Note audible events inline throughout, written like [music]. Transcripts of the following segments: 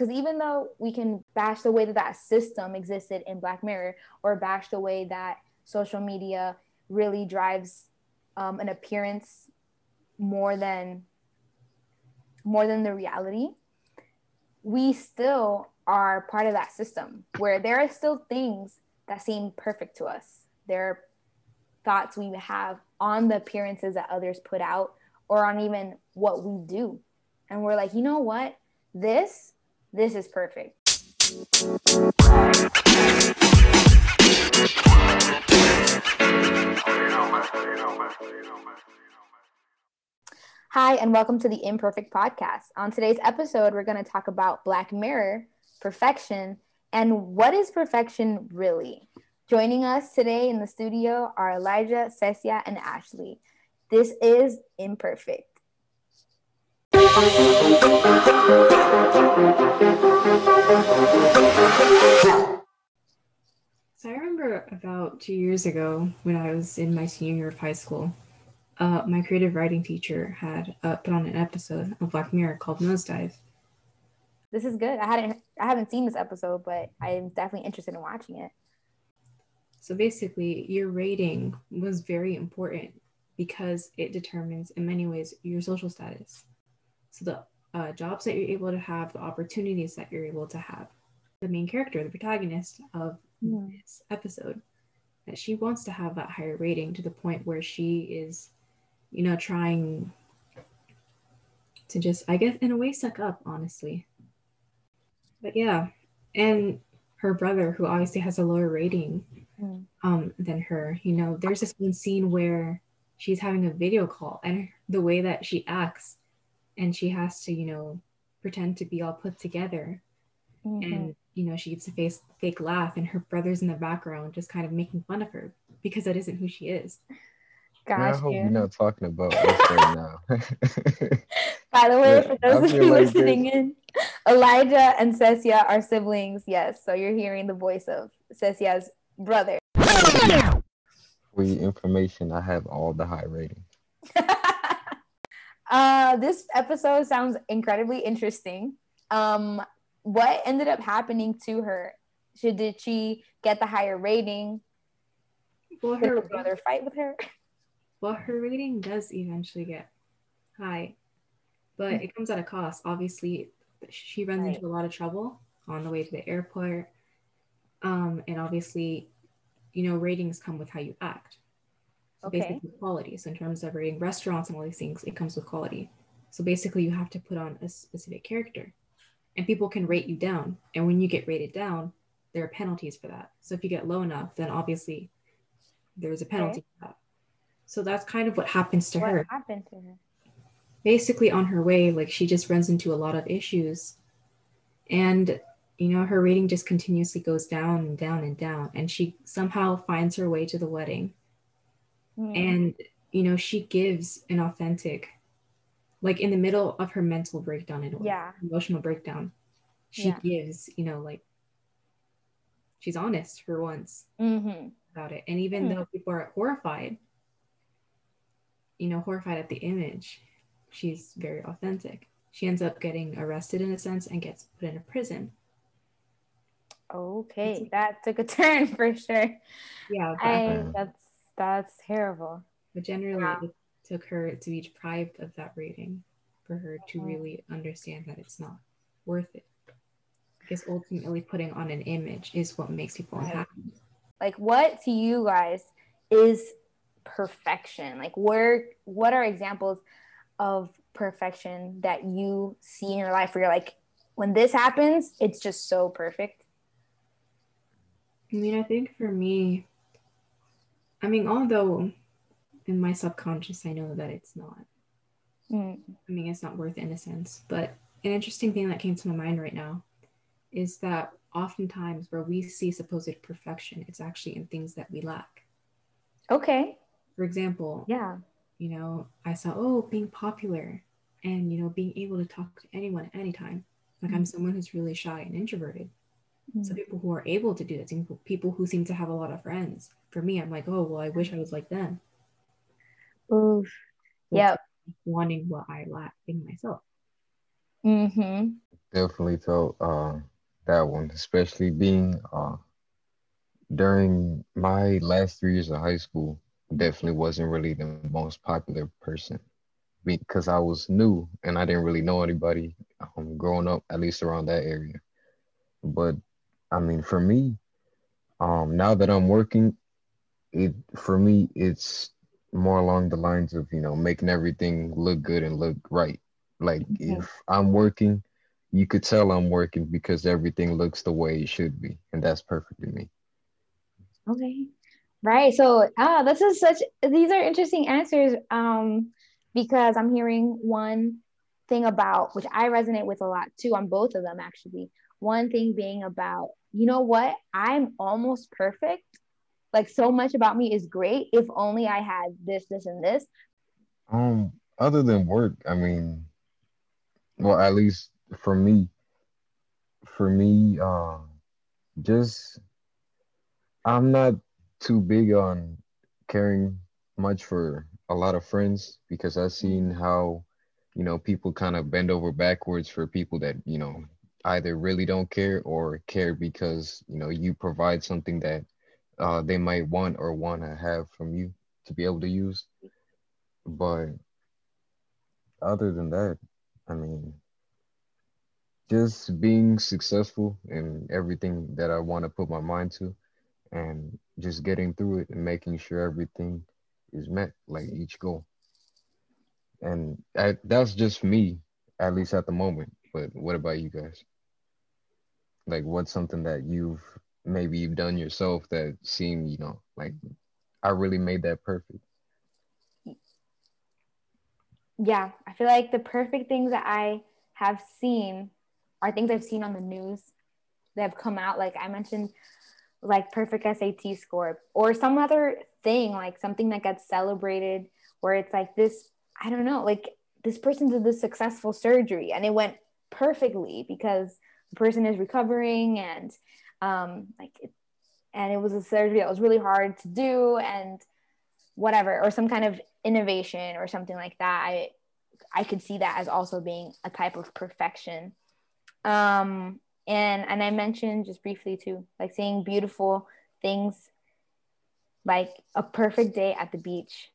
because even though we can bash the way that that system existed in Black Mirror or bash the way that social media really drives um, an appearance more than more than the reality we still are part of that system where there are still things that seem perfect to us. There are thoughts we have on the appearances that others put out or on even what we do. And we're like you know what? This this is perfect Hi, and welcome to the Imperfect Podcast. On today's episode, we're going to talk about Black Mirror, perfection, and what is perfection really? Joining us today in the studio are Elijah, Cesia, and Ashley. This is Imperfect. So I remember about two years ago when I was in my senior year of high school, uh, my creative writing teacher had uh, put on an episode of Black Mirror called Nosedive. This is good. I hadn't I haven't seen this episode, but I'm definitely interested in watching it. So basically, your rating was very important because it determines, in many ways, your social status. So the uh, jobs that you're able to have, the opportunities that you're able to have. The main character, the protagonist of mm. this episode, that she wants to have that higher rating to the point where she is you know, trying to just, I guess, in a way, suck up, honestly. But yeah, and her brother, who obviously has a lower rating um, than her, you know, there's this one scene where she's having a video call and the way that she acts, and she has to, you know, pretend to be all put together. Mm-hmm. And, you know, she gets a face, fake laugh, and her brother's in the background just kind of making fun of her because that isn't who she is. Gosh, I hope you're not talking about this right now. [laughs] By the way, yeah, for those of you like listening this. in, Elijah and Cesia are siblings. Yes, so you're hearing the voice of Cesia's brother. For your information, I have all the high ratings. [laughs] uh, this episode sounds incredibly interesting. Um, what ended up happening to her? Should did she get the higher rating? Well, her brother fight with her. well, her rating does eventually get high, but mm-hmm. it comes at a cost. Obviously, she runs right. into a lot of trouble on the way to the airport. Um, and obviously, you know, ratings come with how you act. So okay. basically, quality. So in terms of rating restaurants and all these things, it comes with quality. So basically, you have to put on a specific character, and people can rate you down. And when you get rated down, there are penalties for that. So if you get low enough, then obviously there's a penalty okay. for that. So that's kind of what happens to what her. happened to her? Basically, on her way, like she just runs into a lot of issues. And, you know, her rating just continuously goes down and down and down. And she somehow finds her way to the wedding. Mm. And, you know, she gives an authentic, like in the middle of her mental breakdown and yeah. emotional breakdown, she yeah. gives, you know, like she's honest for once mm-hmm. about it. And even mm. though people are horrified, you know, horrified at the image, she's very authentic. She ends up getting arrested in a sense and gets put in a prison. Okay, that took a [laughs] turn for sure. Yeah, I, that's that's terrible. But generally, wow. it took her to be deprived of that rating for her to really understand that it's not worth it. Because ultimately, putting on an image is what makes people unhappy. Like, what to you guys is perfection? Like where what are examples of perfection that you see in your life where you're like, when this happens, it's just so perfect? I mean, I think for me, I mean, although in my subconscious I know that it's not. Mm. I mean, it's not worth it in a sense. But an interesting thing that came to my mind right now is that oftentimes where we see supposed perfection, it's actually in things that we lack. Okay. For example, yeah, you know, I saw, oh, being popular and, you know, being able to talk to anyone at any time. Like mm-hmm. I'm someone who's really shy and introverted. Mm-hmm. So people who are able to do that, people who seem to have a lot of friends. For me, I'm like, oh, well, I wish I was like them. Oof. Yeah. Wanting what I lack in myself. Mm-hmm. Definitely felt uh, that one, especially being uh, during my last three years of high school. Definitely wasn't really the most popular person because I was new and I didn't really know anybody um, growing up, at least around that area. But I mean, for me, um, now that I'm working, it for me it's more along the lines of you know making everything look good and look right. Like Okay. if I'm working, you could tell I'm working because everything looks the way it should be, and that's perfect to me. Okay. Right. So, ah, this is such, these are interesting answers um, because I'm hearing one thing about, which I resonate with a lot too, on both of them actually. One thing being about, you know what? I'm almost perfect. Like, so much about me is great. If only I had this, this, and this. Um, other than work, I mean, well, at least for me, for me, uh, just I'm not too big on caring much for a lot of friends because I've seen how, you know, people kind of bend over backwards for people that, you know, either really don't care or care because, you know, you provide something that uh, they might want or want to have from you to be able to use. But other than that, I mean, just being successful in everything that I want to put my mind to and just getting through it and making sure everything is met, like each goal. And I, that's just me, at least at the moment. But what about you guys? Like, what's something that you've maybe you've done yourself that seemed, you know, like I really made that perfect? Yeah. I feel like the perfect things that I have seen are things I've seen on the news that have come out. Like I mentioned, like perfect SAT score or some other thing, like something that gets celebrated where it's like this, I don't know, like this person did this successful surgery and it went perfectly because the person is recovering and um like it, and it was a surgery that was really hard to do and whatever or some kind of innovation or something like that. I i could see that as also being a type of perfection. Um and and i mentioned just briefly too like seeing beautiful things like a perfect day at the beach.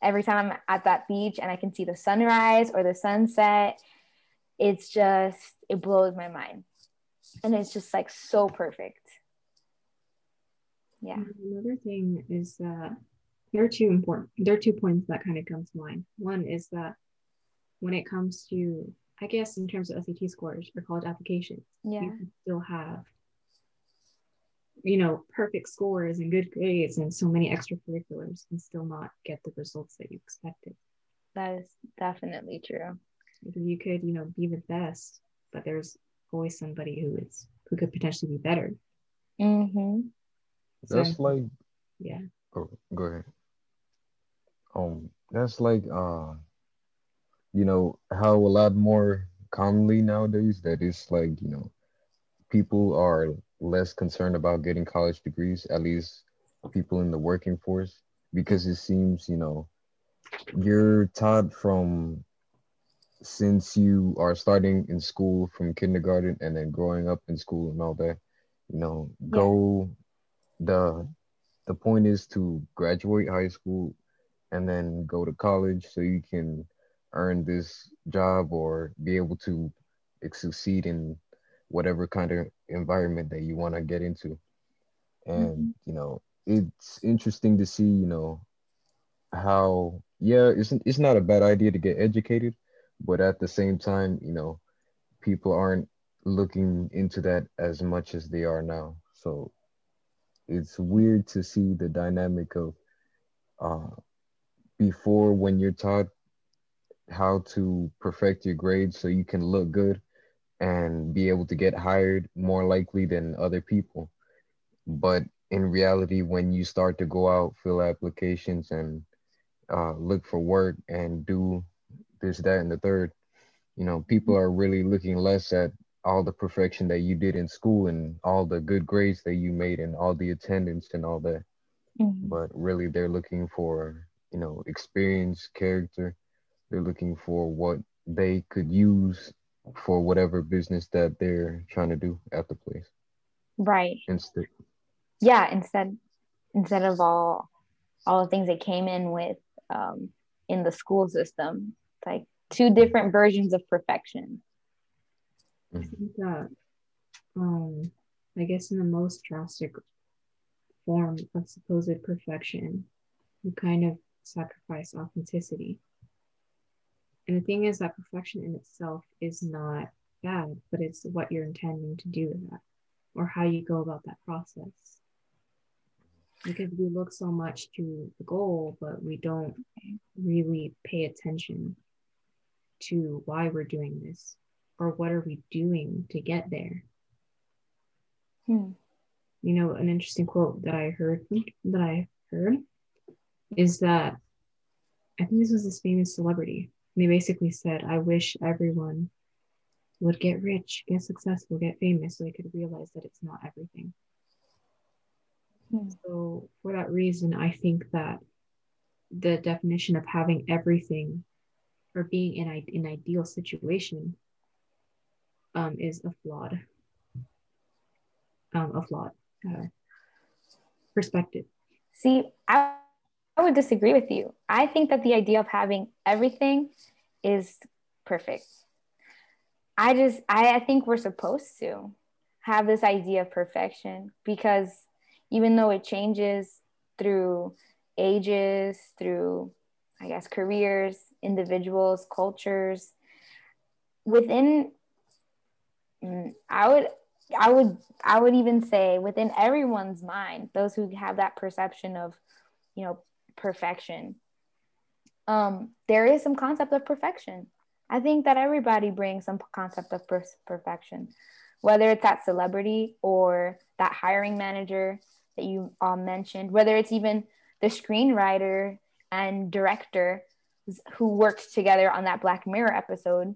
Every time i'm at that beach and i can see the sunrise or the sunset it's just it blows my mind. And it's just like so perfect. Yeah. Another thing is that there are two important there are two points that kind of come to mind. One is that when it comes to I guess in terms of SAT scores or college applications, yeah. you can still have you know perfect scores and good grades and so many extracurriculars and still not get the results that you expected. that is definitely true You could, you know, be the best, but there's always somebody who is who could potentially be better. mm-hmm. So, That's like, yeah. oh, go ahead. Um, that's like, uh, you know, how a lot more commonly nowadays that it's like, you know, people are less concerned about getting college degrees, at least people in the working force, because it seems, you know, you're taught from since you are starting in school from kindergarten and then growing up in school and all that, you know, go the the point is to graduate high school and then go to college so you can earn this job or be able to succeed in whatever kind of environment that you want to get into. And mm-hmm. you know, it's interesting to see, you know, how yeah, it's it's not a bad idea to get educated, but at the same time, you know, people aren't looking into that as much as they are now. So it's weird to see the dynamic of uh before when you're taught how to perfect your grades so you can look good and be able to get hired more likely than other people. But in reality, when you start to go out, fill applications, and uh, look for work and do this, that, and the third, you know, people are really looking less at all the perfection that you did in school and all the good grades that you made and all the attendance and all that. Mhm. But really, they're looking for, you know, experience, character. They're looking for what they could use for whatever business that they're trying to do at the place. Right. Instead, Yeah, instead instead of all all the things they came in with um, in the school system, like two different versions of perfection. I think that, um, I guess in the most drastic form of supposed perfection, you kind of sacrifice authenticity. And the thing is that perfection in itself is not bad, but it's what you're intending to do with that or how you go about that process. Because we look so much to the goal, but we don't really pay attention to why we're doing this or what are we doing to get there. Hmm. You know, an interesting quote that I heard that I heard is that I think this was this famous celebrity. And they basically said, I wish everyone would get rich, get successful, get famous so they could realize that it's not everything. Hmm. So, for that reason, I think that the definition of having everything or being in an ideal situation um, is a flawed, um, a flawed uh, perspective. See, I, I would disagree with you. I think that the idea of having everything is perfect. I just, I, I think we're supposed to have this idea of perfection because even though it changes through ages, through, I guess, careers, individuals, cultures, within, mm, I would, I would, I would even say within everyone's mind, those who have that perception of you know perfection um there is some concept of perfection. I think that everybody brings some concept of per- perfection whether it's that celebrity or that hiring manager that you all mentioned whether it's even the screenwriter and director who worked together on that black mirror episode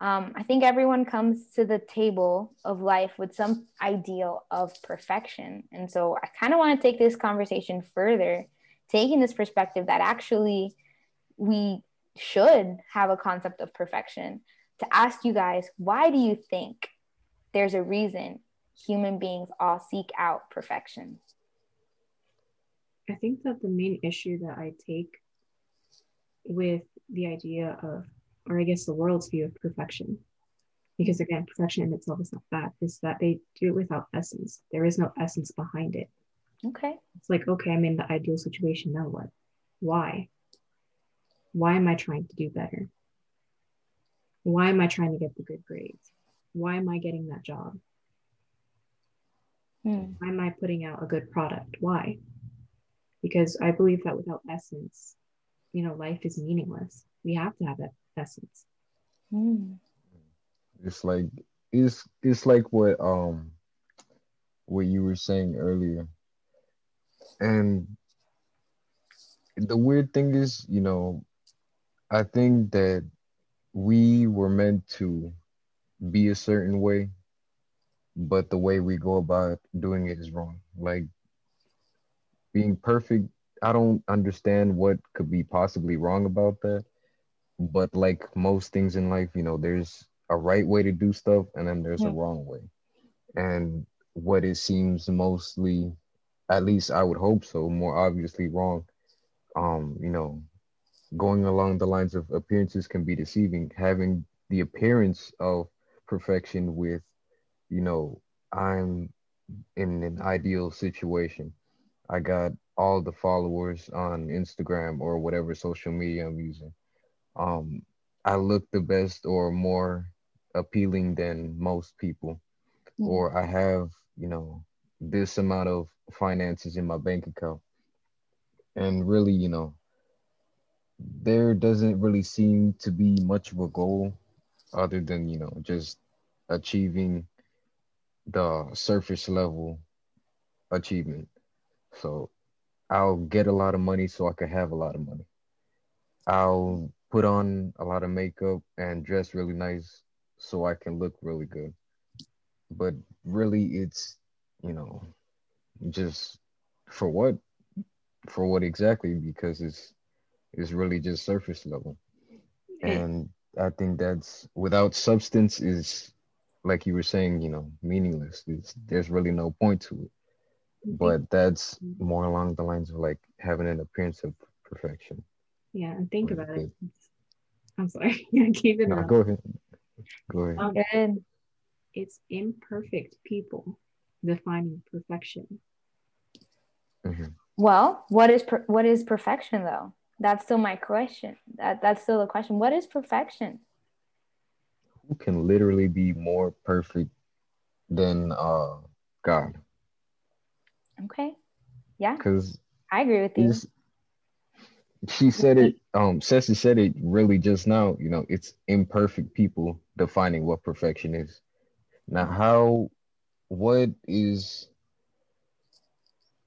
um, i think everyone comes to the table of life with some ideal of perfection. And so i kind of want to take this conversation further taking this perspective that actually we should have a concept of perfection to ask you guys why do you think there's a reason human beings all seek out perfection I think that the main issue that I take with the idea of, or I guess the world's view of perfection, because again, perfection in itself is not bad, is that they do it without essence. There is no essence behind it. okay It's like, okay, I'm in the ideal situation. Now what? Why? Why am I trying to do better? Why am I trying to get the good grades? Why am I getting that job? Hmm. Why am I putting out a good product? Why? Because I believe that without essence, you know, life is meaningless. We have to have that essence. Hmm. it's like it's it's like what um what you were saying earlier and the weird thing is you know i think that we were meant to be a certain way but the way we go about doing it is wrong like being perfect i don't understand what could be possibly wrong about that. But like most things in life you know there's a right way to do stuff and then there's a wrong way. And what it seems mostly at least i would hope so more obviously wrong um you know going along the lines of appearances can be deceiving. Having the appearance of perfection with you know i'm in an ideal situation i got all the followers on instagram or whatever social media i'm using. Um i look the best or more appealing than most people. Yeah. or i have you know this amount of finances in my bank account. And really you know there doesn't really seem to be much of a goal other than you know just achieving the surface level achievement so i'll get a lot of money so i can have a lot of money. I'll put on a lot of makeup and dress really nice so i can look really good. But really it's you know just for what for what exactly? Because it's it's really just surface level. And I think that's without substance is like you were saying, you know, meaningless. It's, there's really no point to it. But that's more along the lines of like having an appearance of perfection. Yeah, and think about it. [laughs] I'm sorry, [laughs] I keep it. No, go ahead. Go ahead. Um, Good. it's imperfect people defining perfection. Mhm. Well, what is per- what is perfection though? That's still my question. That that's still the question. What is perfection? Who can literally be more perfect than uh God? Okay. Yeah, Because I agree with you. She said it, um, Ceci said it really just now, you know, it's imperfect people defining what perfection is. Now, how, what is,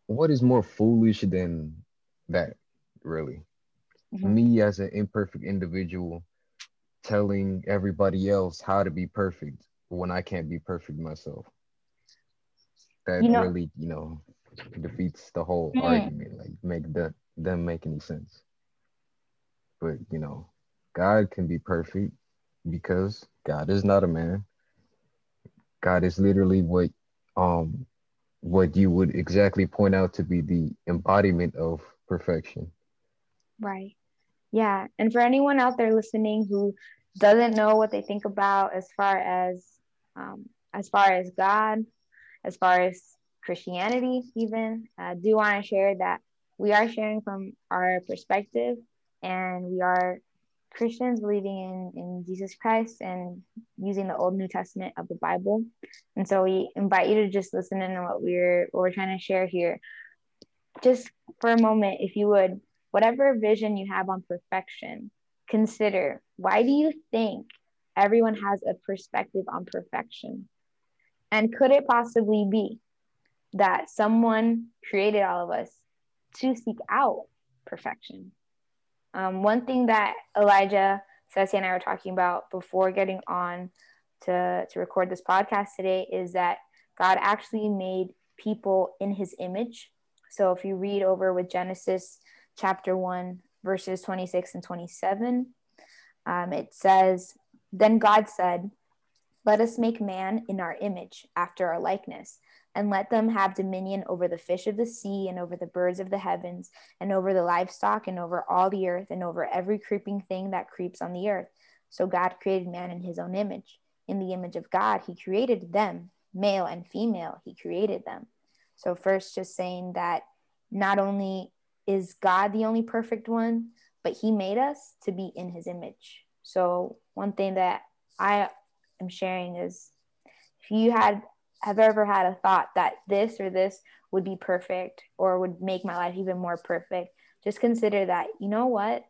what is more foolish than that, really? Mhm. Me as an imperfect individual telling everybody else how to be perfect when I can't be perfect myself. That You know- really, you know, defeats the whole Hmm. argument. Like make the them make any sense. But you know, God can be perfect because God is not a man. God is literally what um what you would exactly point out to be the embodiment of perfection. Right. Yeah. And for anyone out there listening who doesn't know what they think about as far as um, as far as God, as far as Christianity, even, do want to share that we are sharing from our perspective, and we are Christians believing in in Jesus Christ and using the Old New Testament of the Bible. And so we invite you to just listen in on what we're what we're trying to share here. Just for a moment, if you would, whatever vision you have on perfection, consider why do you think everyone has a perspective on perfection? And could it possibly be that someone created all of us to seek out perfection? Um, one thing that Elijah, Ceci, and I were talking about before getting on to, to record this podcast today is that God actually made people in his image. So if you read over with Genesis chapter 1, verses 26 and 27, um, it says, Then God said, Let us make man in our image, after our likeness, and let them have dominion over the fish of the sea, and over the birds of the heavens, and over the livestock, and over all the earth, and over every creeping thing that creeps on the earth. So God created man in his own image. In the image of God, he created them, male and female, he created them. So, first, just saying that not only is God the only perfect one, but he made us to be in his image. So, one thing that I am sharing is if you had have ever had a thought that this or this would be perfect or would make my life even more perfect, just consider that, you know what?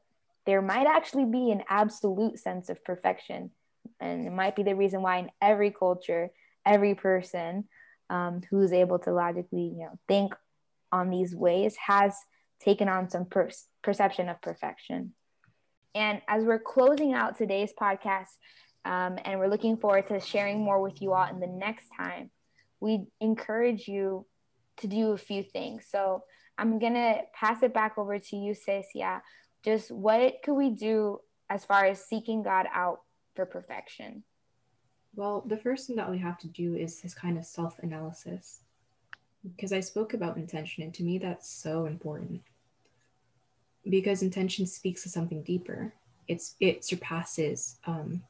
There might actually be an absolute sense of perfection. And it might be the reason why in every culture, every person um, who's able to logically, you know, think on these ways has taken on some per- perception of perfection. And as we're closing out today's podcast, um, and we're looking forward to sharing more with you all in the next time, we encourage you to do a few things. So I'm gonna pass it back over to you, Cesia. Just what could we do as far as seeking God out for perfection? Well, the first thing that we have to do is this kind of self analysis. Because I spoke about intention, and to me, that's so important. Because intention speaks to something deeper. It's it surpasses um,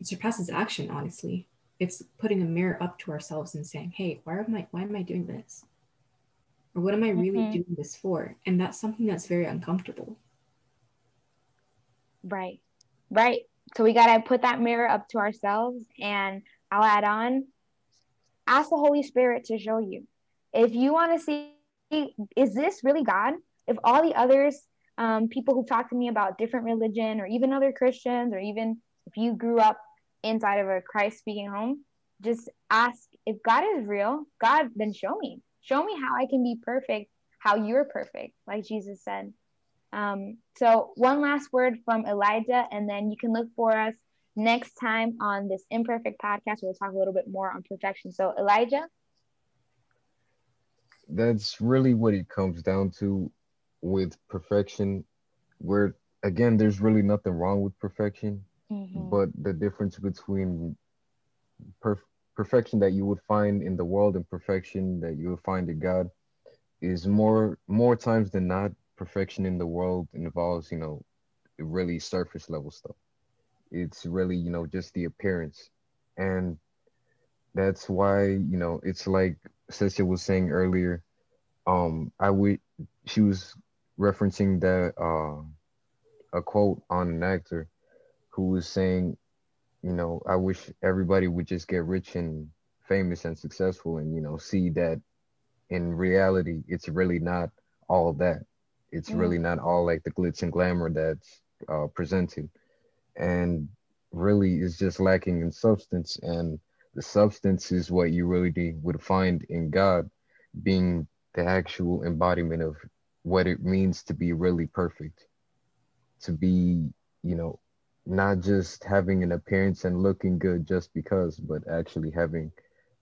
it surpasses action. Honestly, it's putting a mirror up to ourselves and saying, "Hey, why am I why am I doing this? Or what am I really Mhm. doing this for?" And that's something that's very uncomfortable. Right. Right. So we got to put that mirror up to ourselves. And I'll add on ask the Holy Spirit to show you. If you want to see, is this really God? If all the others, um, people who talk to me about different religion or even other Christians, or even if you grew up inside of a Christ speaking home, just ask if God is real, God, then show me. Show me how I can be perfect, how you're perfect, like Jesus said. Um, so, one last word from Elijah, and then you can look for us next time on this imperfect podcast. We'll talk a little bit more on perfection. So, Elijah, That's really what it comes down to with perfection. We're again, there's really nothing wrong with perfection, Mhm. but the difference between perf- perfection that you would find in the world and perfection that you would find in God is more more times than not perfection in the world involves you know really surface level stuff it's really you know just the appearance and that's why you know it's like Cecilia was saying earlier um I would she was referencing that uh a quote on an actor who was saying you know I wish everybody would just get rich and famous and successful and you know see that in reality, it's really not all that. It's Mm. really not all like the glitz and glamour that's uh, presented. And really, it's just lacking in substance. And the substance is what you really would find in God being the actual embodiment of what it means to be really perfect, to be, you know, not just having an appearance and looking good just because, but actually having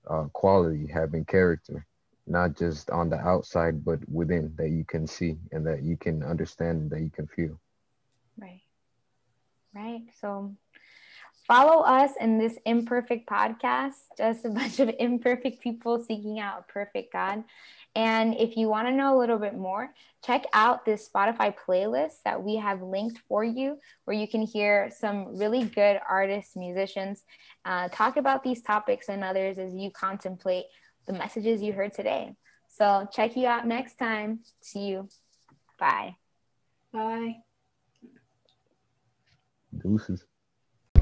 uh, quality, having character, not just on the outside, but within that you can see and that you can understand, that you can feel. Right. Right. So follow us in this imperfect podcast, just a [laughs] bunch of imperfect people seeking out a perfect God. And if you want to know a little bit more, check out this Spotify playlist that we have linked for you, where you can hear some really good artists, musicians uh, talk about these topics and others as you contemplate the messages you heard today. So check you out next time. See you. Bye. Bye. Deuces.